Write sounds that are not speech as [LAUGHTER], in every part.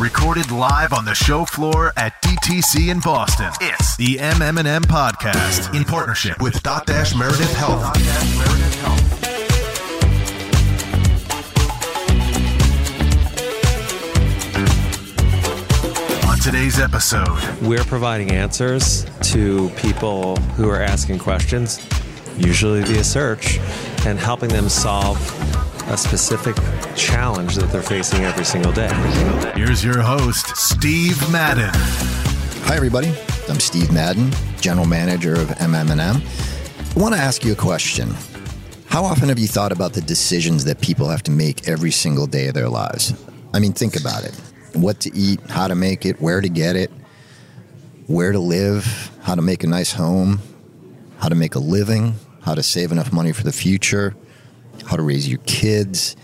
Recorded live on the show floor at DTC in Boston. It's the MM&M Podcast in partnership with Dotdash Meredith Health. On today's episode, We're providing answers to people who are asking questions, usually via search, and helping them solve a specific challenge that they're facing every single day. here's your host, Steve Madden. Hi, everybody. I'm Steve Madden, General Manager of MMM. I want to ask you a question. How often have you thought about the decisions that people have to make every single day of their lives? I mean, think about it. What to eat, how to make it, where to get it, where to live, how to make a nice home, how to make a living, how to save enough money for the future, how to raise your kids,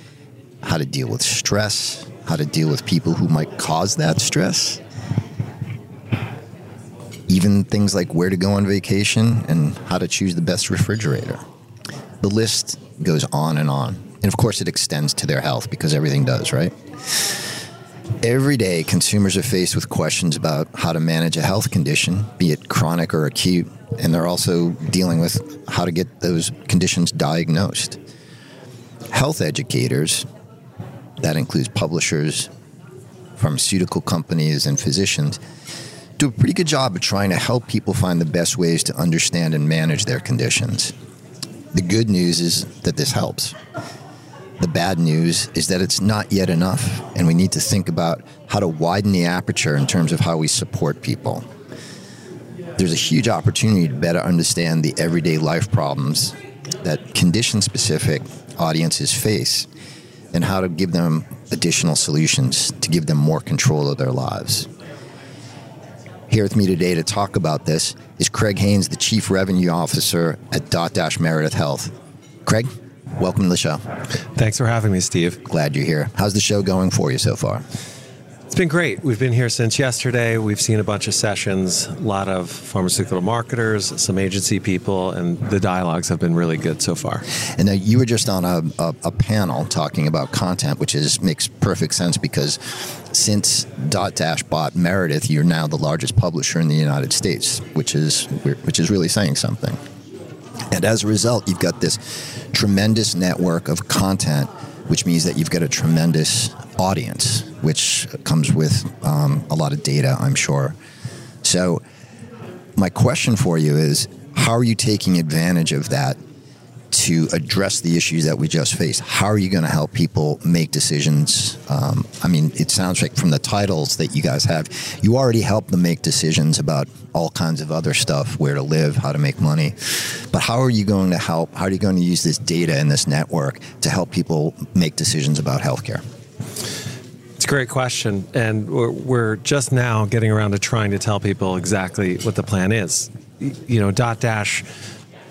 how to deal with stress, how to deal with people who might cause that stress even things like where to go on vacation and how to choose the best refrigerator. The list goes on and on. And of course, it extends to their health because everything does, right? Every day, consumers are faced with questions about how to manage a health condition, be it chronic or acute, and they're also dealing with how to get those conditions diagnosed. Health educators, that includes publishers, pharmaceutical companies, and physicians, do a pretty good job of trying to help people find the best ways to understand and manage their conditions. The good news is that this helps. The bad news is that it's not yet enough, and we need to think about how to widen the aperture in terms of how we support people. There's a huge opportunity to better understand the everyday life problems that condition specific audiences face and how to give them additional solutions to give them more control of their lives. Here with me today to talk about this is Craig Haynes, the Chief Revenue Officer at Dotdash Meredith Health. Craig, welcome to the show. Thanks for having me, Steve. Glad you're here. How's the show going for you so far? It's been great. We've been here since yesterday. We've seen a bunch of sessions, a lot of pharmaceutical marketers, some agency people, and the dialogues have been really good so far. And now you were just on a, a, a panel talking about content, which is makes perfect sense because since Dotdash bought Meredith, you're now the largest publisher in the United States, which is which is really saying something. And as a result, you've got this tremendous network of content, which means that you've got a tremendous audience, which comes with um, a lot of data, I'm sure. So, my question for you is how are you taking advantage of that to address the issues that we just faced? How are you going to help people make decisions? Um, I mean, it sounds like from the titles that you guys have, you already help them make decisions about all kinds of other stuff where to live, how to make money. But how are you going to help? How are you going to use this data and this network to help people make decisions about healthcare? It's a great question. And we're, we're just now getting around to trying to tell people exactly what the plan is. You know, Dotdash,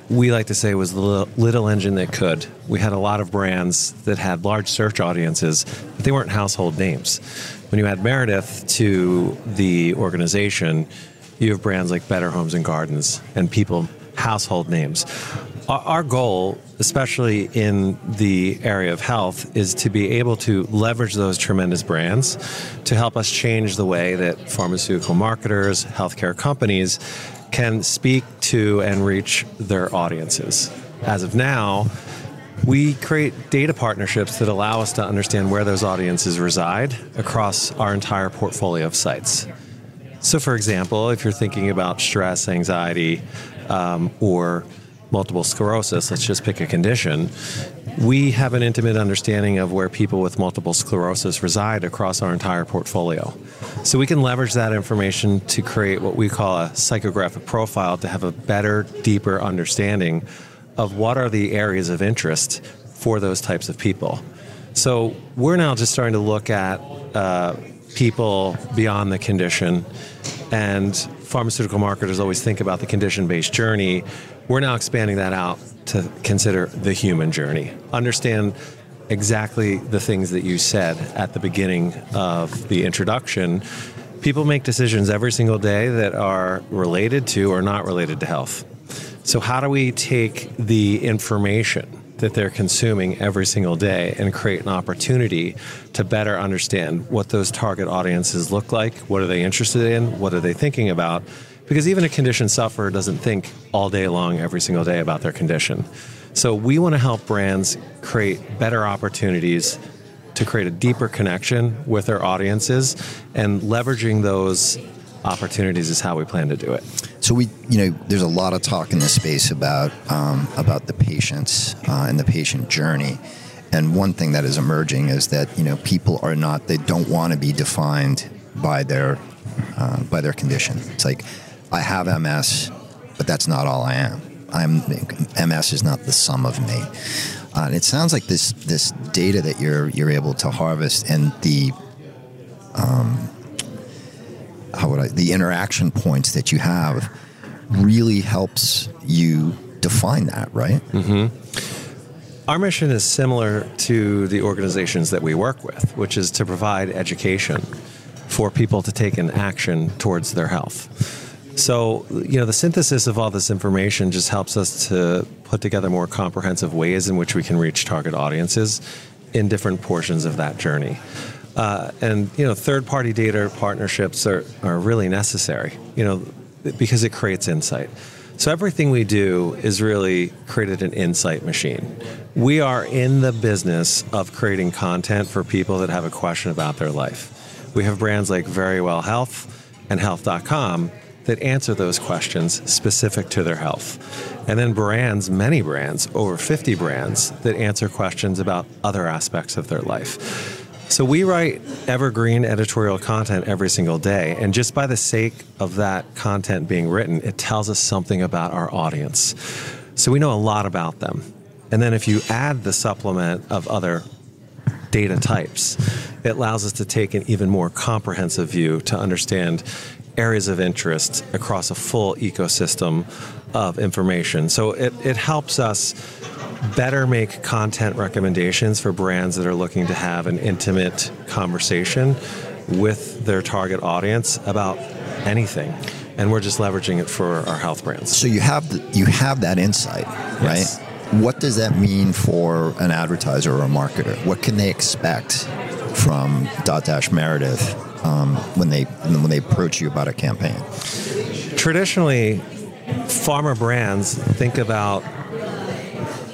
we like to say was the little, little engine that could. We had a lot of brands that had large search audiences, but they weren't household names. When you add Meredith to the organization, you have brands like Better Homes and Gardens and people, household names. Our, goal, especially in the area of health, is to be able to leverage those tremendous brands to help us change the way that pharmaceutical marketers, healthcare companies can speak to and reach their audiences. As of now, we create data partnerships that allow us to understand where those audiences reside across our entire portfolio of sites. So, for example, if you're thinking about stress, anxiety, um, or multiple sclerosis, let's just pick a condition, we have an intimate understanding of where people with multiple sclerosis reside across our entire portfolio. So, we can leverage that information to create what we call a psychographic profile to have a better, deeper understanding of what are the areas of interest for those types of people. So, we're now just starting to look at uh, people beyond the condition and pharmaceutical marketers always think about the condition based journey. We're now expanding that out to consider the human journey. Understand exactly the things that you said at the beginning of the introduction. People make decisions every single day that are related to or not related to health. So, how do we take the information that they're consuming every single day and create an opportunity to better understand what those target audiences look like, what are they interested in, what are they thinking about. Because even a condition sufferer doesn't think all day long, every single day about their condition. So we want to help brands create better opportunities to create a deeper connection with their audiences and leveraging those opportunities is how we plan to do it. So we, you know, there's a lot of talk in the space about um, about the patients uh, and the patient journey. And one thing that is emerging is that you know people are not they don't want to be defined by their uh, by their condition. It's like I have MS, but that's not all I am. I'm MS is not the sum of me. Uh, and it sounds like this this data that you're you're able to harvest and the um, how would I the interaction points that you have really helps you define that, right? Mm-hmm. Our mission is similar to the organizations that we work with, which is to provide education for people to take an action towards their health. So, you know, the synthesis of all this information just helps us to put together more comprehensive ways in which we can reach target audiences in different portions of that journey. Uh, and you know, third-party data partnerships are, are really necessary. You know, because it creates insight. So everything we do is really created an insight machine. We are in the business of creating content for people that have a question about their life. We have brands like Verywell Health and Health.com that answer those questions specific to their health. And then brands, many brands, over 50 brands, that answer questions about other aspects of their life. So we write evergreen editorial content every single day. And just by the sake of that content being written, it tells us something about our audience. So we know a lot about them. And then if you add the supplement of other data types, it allows us to take an even more comprehensive view to understand areas of interest across a full ecosystem of information. So it, it helps us better make content recommendations for brands that are looking to have an intimate conversation with their target audience about anything and we're just leveraging it for our health brands. So you have the, you have that insight, right? Yes. What does that mean for an advertiser or a marketer? What can they expect from Dotdash Meredith um, when they when they approach you about a campaign? Traditionally, pharma brands think about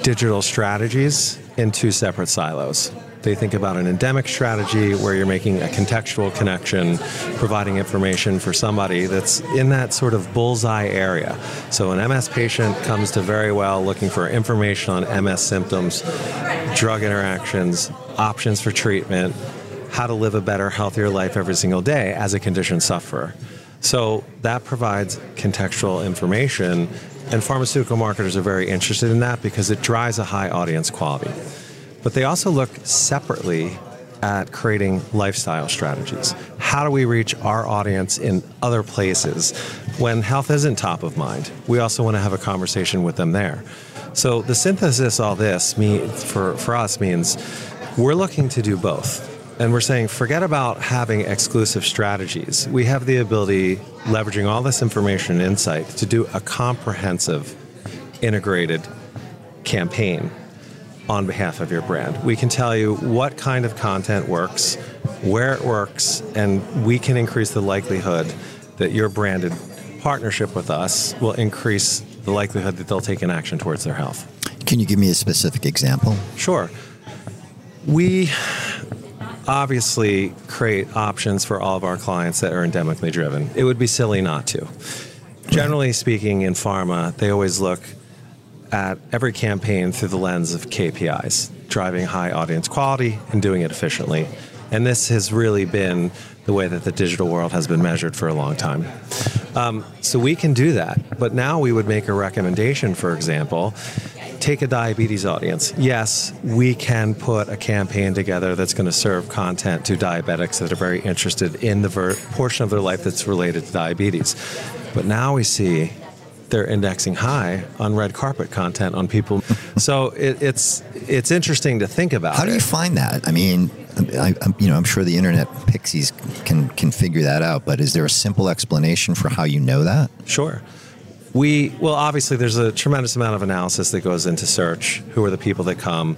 digital strategies in two separate silos. They think about an endemic strategy where you're making a contextual connection, providing information for somebody that's in that sort of bullseye area. So, an MS patient comes to Verywell looking for information on MS symptoms, drug interactions, options for treatment, how to live a better, healthier life every single day as a condition sufferer. So, that provides contextual information and pharmaceutical marketers are very interested in that because it drives a high audience quality. But they also look separately at creating lifestyle strategies. How do we reach our audience in other places when health isn't top of mind? We also want to have a conversation with them there. So the synthesis all this means for, for us means we're looking to do both. And we're saying, forget about having exclusive strategies. We have the ability, leveraging all this information and insight, to do a comprehensive, integrated campaign on behalf of your brand. We can tell you what kind of content works, where it works, and we can increase the likelihood that your branded partnership with us will increase the likelihood that they'll take an action towards their health. Can you give me a specific example? Sure. We obviously create options for all of our clients that are endemically driven. It would be silly not to. Generally speaking, in pharma, they always look at every campaign through the lens of KPIs, driving high audience quality and doing it efficiently. And this has really been the way that the digital world has been measured for a long time. Um, so we can do that. But now we would make a recommendation, for example, take a diabetes audience. Yes, we can put a campaign together that's going to serve content to diabetics that are very interested in the ver- portion of their life that's related to diabetes. But now we see they're indexing high on red carpet content on people. [LAUGHS] so it, it's it's interesting to think about. How do you find that? I mean, I, I, you know, I'm sure the internet pixies can can figure that out. But is there a simple explanation for how you know that? Sure We well, obviously, there's a tremendous amount of analysis that goes into search. Who are the people that come?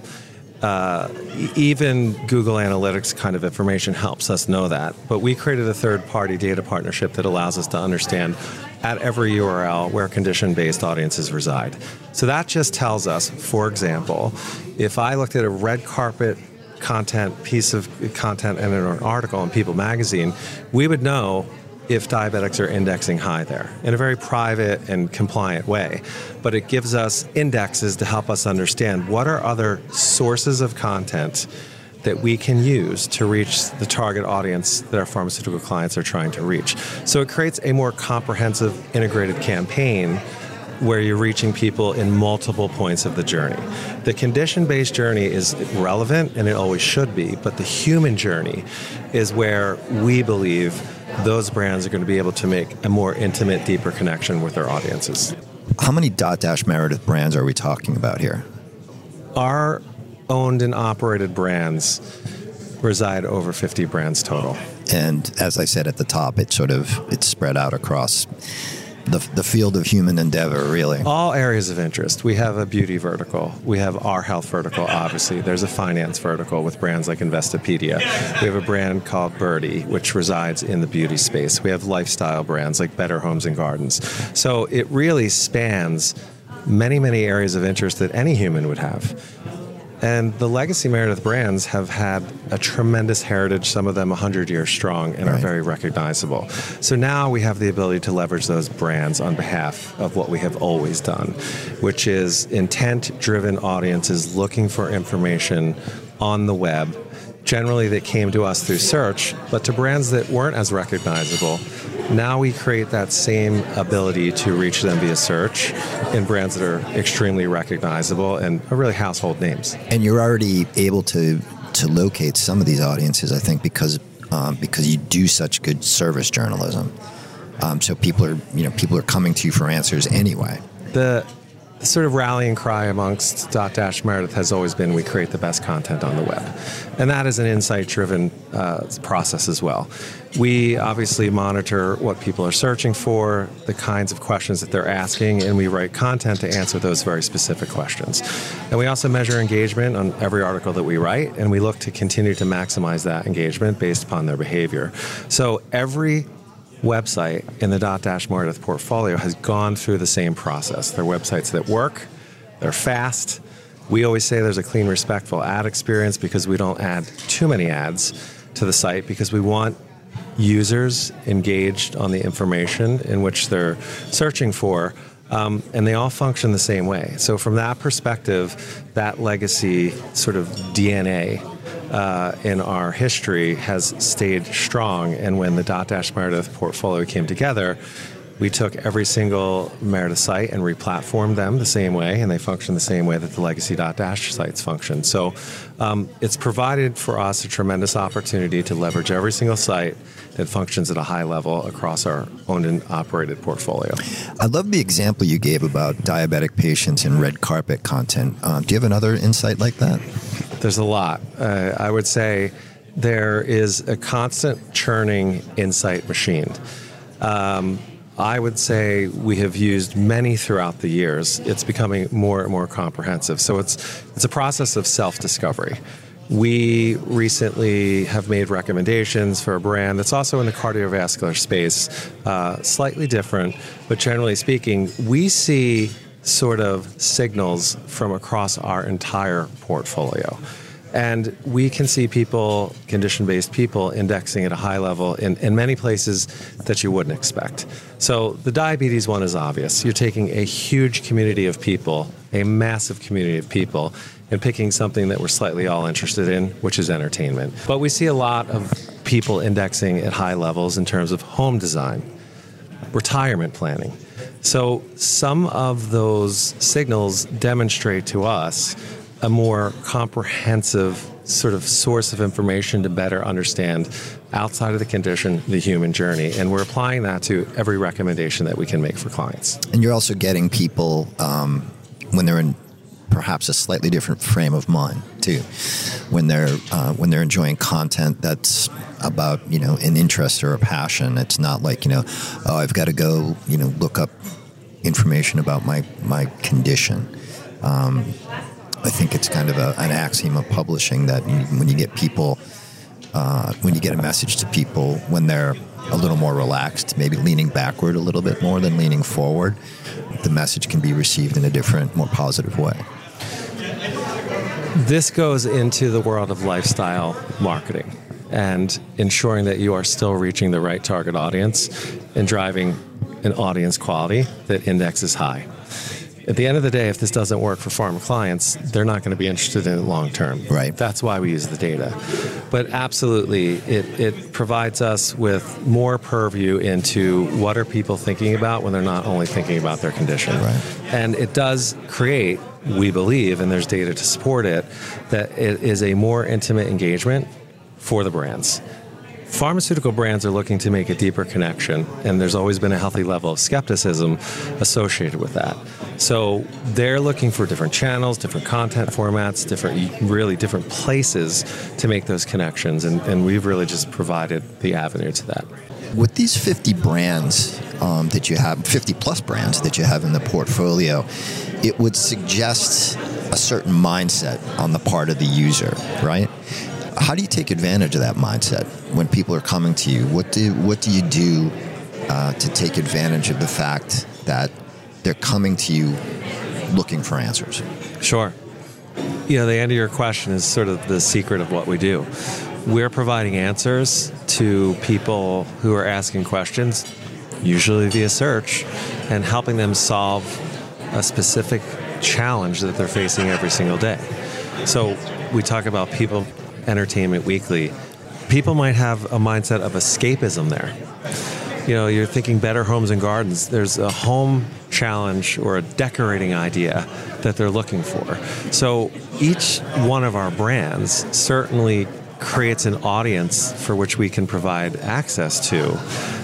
Uh, even Google Analytics kind of information helps us know that. But we created a third party data partnership that allows us to understand at every URL where condition based audiences reside. So that just tells us, for example, if I looked at a red carpet content piece of content in an article in People magazine, we would know if diabetics are indexing high there in a very private and compliant way. But it gives us indexes to help us understand what are other sources of content that we can use to reach the target audience that our pharmaceutical clients are trying to reach. So it creates a more comprehensive, integrated campaign where you're reaching people in multiple points of the journey. The condition based journey is relevant and it always should be, but the human journey is where we believe those brands are going to be able to make a more intimate, deeper connection with their audiences. How many Dotdash Meredith brands are we talking about here? Our owned and operated brands reside over 50 brands total. And as I said at the top, it sort of it's spread out across the, the field of human endeavor, really. All areas of interest. We have a beauty vertical. We have our health vertical, obviously. There's a finance vertical with brands like Investopedia. We have a brand called Birdie, which resides in the beauty space. We have lifestyle brands like Better Homes and Gardens. So it really spans many, many areas of interest that any human would have. And the legacy Meredith brands have had a tremendous heritage, some of them 100 years strong, and are very recognizable. So now we have the ability to leverage those brands on behalf of what we have always done, which is intent driven audiences looking for information on the web. Generally, that came to us through search, but to brands that weren't as recognizable, now we create that same ability to reach them via search in brands that are extremely recognizable and are really household names. And you're already able to to locate some of these audiences, I think, because um, because you do such good service journalism. Um, so people are you know people are coming to you for answers anyway. the, the sort of rallying cry amongst Dotdash Meredith has always been we create the best content on the web. And that is an insight driven uh, process as well. We obviously monitor what people are searching for, the kinds of questions that they're asking, and we write content to answer those very specific questions. And we also measure engagement on every article that we write, and we look to continue to maximize that engagement based upon their behavior. So every website in the Dotdash Meredith portfolio has gone through the same process. They're websites that work, they're fast. We always say there's a clean, respectful ad experience because we don't add too many ads to the site because we want users engaged on the information in which they're searching for. Um, and they all function the same way. So, from that perspective, that legacy sort of DNA uh, in our history has stayed strong. And when the Dotdash Meredith portfolio came together, we took every single Meredith site and replatformed them the same way, and they function the same way that the legacy Dotdash sites function. So um, it's provided for us a tremendous opportunity to leverage every single site that functions at a high level across our owned and operated portfolio. I love the example you gave about diabetic patients and red carpet content. Um, do you have another insight like that? There's a lot. Uh, I would say there is a constant churning insight machine. Um, I would say we have used many throughout the years. It's becoming more and more comprehensive. So it's it's a process of self-discovery. We recently have made recommendations for a brand that's also in the cardiovascular space, uh, slightly different, but generally speaking, we see sort of signals from across our entire portfolio. And we can see people, condition based people, indexing at a high level in, in many places that you wouldn't expect. So the diabetes one is obvious. You're taking a huge community of people, a massive community of people, and picking something that we're slightly all interested in, which is entertainment. But we see a lot of people indexing at high levels in terms of home design, retirement planning. So some of those signals demonstrate to us a more comprehensive sort of source of information to better understand outside of the condition the human journey. And we're applying that to every recommendation that we can make for clients. And you're also getting people um, when they're in perhaps a slightly different frame of mind too, when they're uh, when they're enjoying content that's about you know an interest or a passion. It's not like you know, oh, I've got to go you know look up information about my my condition. Um, I think it's kind of a, an axiom of publishing that when you get people, uh, when you get a message to people when they're a little more relaxed, maybe leaning backward a little bit more than leaning forward, the message can be received in a different, more positive way. This goes into the world of lifestyle marketing and ensuring that you are still reaching the right target audience and driving an audience quality that indexes high. At the end of the day, if this doesn't work for pharma clients, they're not going to be interested in it long term. Right. That's why we use the data. But absolutely, it, it provides us with more purview into what are people thinking about when they're not only thinking about their condition. Right. And it does create, we believe, and there's data to support it, that it is a more intimate engagement for the brands. Pharmaceutical brands are looking to make a deeper connection, and there's always been a healthy level of skepticism associated with that. So they're looking for different channels, different content formats, different, really different places to make those connections, and, and we've really just provided the avenue to that. With these 50 brands um, that you have, 50 plus brands that you have in the portfolio, it would suggest a certain mindset on the part of the user, right? How do you take advantage of that mindset when people are coming to you? What do what do you do uh, to take advantage of the fact that they're coming to you looking for answers? Sure. You know, the end of your question is sort of the secret of what we do. We're providing answers to people who are asking questions, usually via search, and helping them solve a specific challenge that they're facing every single day. So we talk about people Entertainment Weekly, people might have a mindset of escapism there. You know, you're thinking better homes and gardens. There's a home challenge or a decorating idea that they're looking for. So each one of our brands certainly creates an audience for which we can provide access to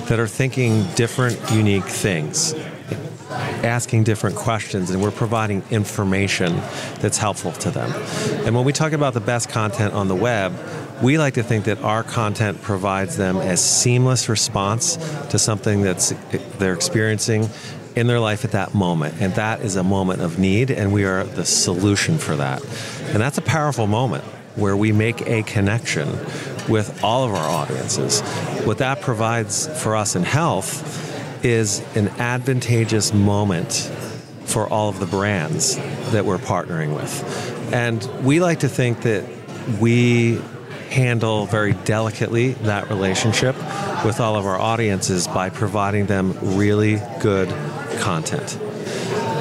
that are thinking different, unique things asking different questions and we're providing information that's helpful to them. And when we talk about the best content on the web, we like to think that our content provides them a seamless response to something that's eh, they're experiencing in their life at that moment. And that is a moment of need, and we are the solution for that. And that's a powerful moment where we make a connection with all of our audiences. What that provides for us in health is an advantageous moment for all of the brands that we're partnering with. And we like to think that we handle very delicately that relationship with all of our audiences by providing them really good content.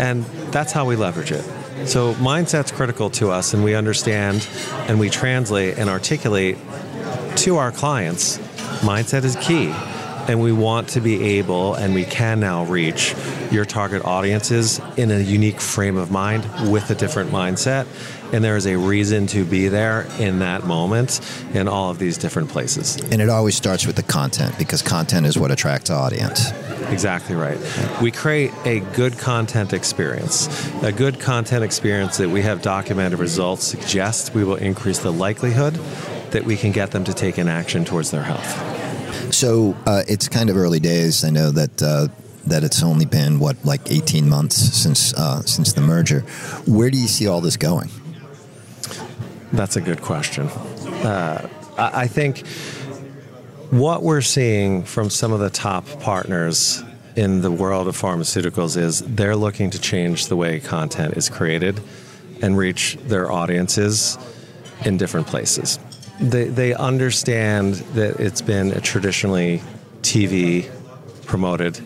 And that's how we leverage it. So, mindset's critical to us, and we understand and we translate and articulate to our clients mindset is key. And we want to be able and we can now reach your target audiences in a unique frame of mind with a different mindset. And there is a reason to be there in that moment in all of these different places. And it always starts with the content because content is what attracts audience exactly right we create a good content experience a good content experience that we have documented results suggests we will increase the likelihood that we can get them to take an action towards their health so uh, it's kind of early days. I know that uh, that it's only been what like 18 months since uh, since the merger. Where do you see all this going? That's a good question. Uh, I think what we're seeing from some of the top partners in the world of pharmaceuticals is they're looking to change the way content is created and reach their audiences in different places they, they understand that it's been a traditionally TV promoted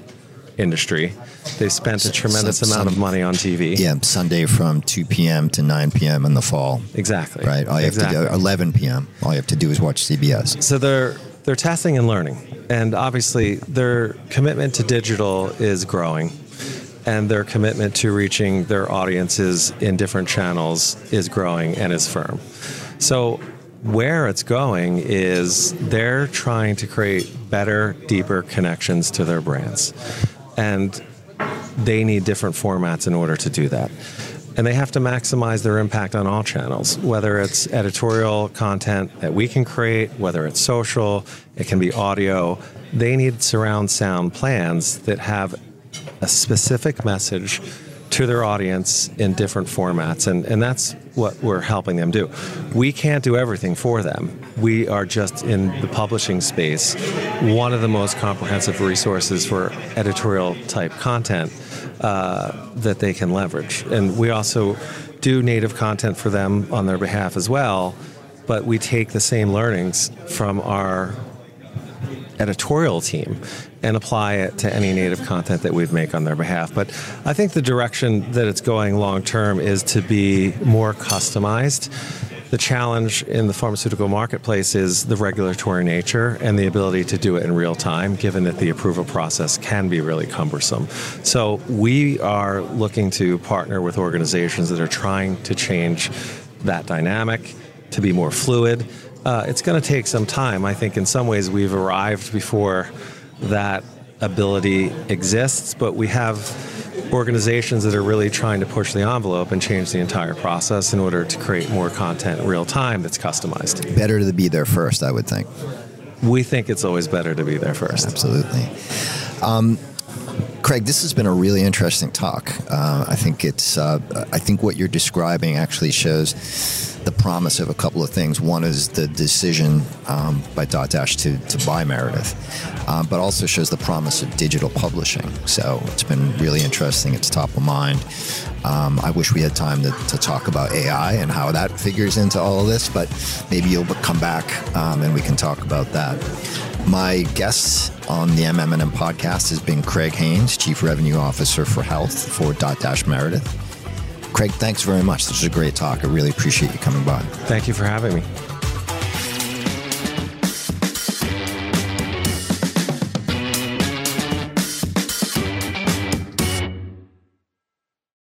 industry. They spent a tremendous some, amount of money on TV. Yeah, Sunday from 2 p.m. to 9 p.m. in the fall. Exactly. Right. All you exactly. have to do 11 p.m. All you have to do is watch CBS. So they're they're testing and learning, and obviously their commitment to digital is growing, and their commitment to reaching their audiences in different channels is growing and is firm. So where it's going is they're trying to create better, deeper connections to their brands. And they need different formats in order to do that. And they have to maximize their impact on all channels, whether it's editorial content that we can create, whether it's social, it can be audio. They need surround sound plans that have a specific message to their audience in different formats. And, and that's what we're helping them do. We can't do everything for them. We are just in the publishing space, one of the most comprehensive resources for editorial type content uh, that they can leverage. And we also do native content for them on their behalf as well, but we take the same learnings from our editorial team and apply it to any native content that we'd make on their behalf. But I think the direction that it's going long term is to be more customized. The challenge in the pharmaceutical marketplace is the regulatory nature and the ability to do it in real time, given that the approval process can be really cumbersome. So, we are looking to partner with organizations that are trying to change that dynamic to be more fluid uh, it's going to take some time. I think in some ways we've arrived before that ability exists, but we have organizations that are really trying to push the envelope and change the entire process in order to create more content in real time that's customized. Better to be there first, I would think. We think it's always better to be there first. Absolutely. Um, Craig, this has been a really interesting talk. Uh, I think it's. Uh, I think what you're describing actually shows the promise of a couple of things. One is the decision um, by Dotdash to, to buy Meredith, um, but also shows the promise of digital publishing. So it's been really interesting. It's top of mind. Um, I wish we had time to, to, talk about AI and how that figures into all of this, but maybe you'll come back um, and we can talk about that. My guest on the MMM podcast has been Craig Haynes, Chief Revenue Officer for Health for Dotdash Meredith. Craig, thanks very much. This was a great talk. I really appreciate you coming by. Thank you for having me.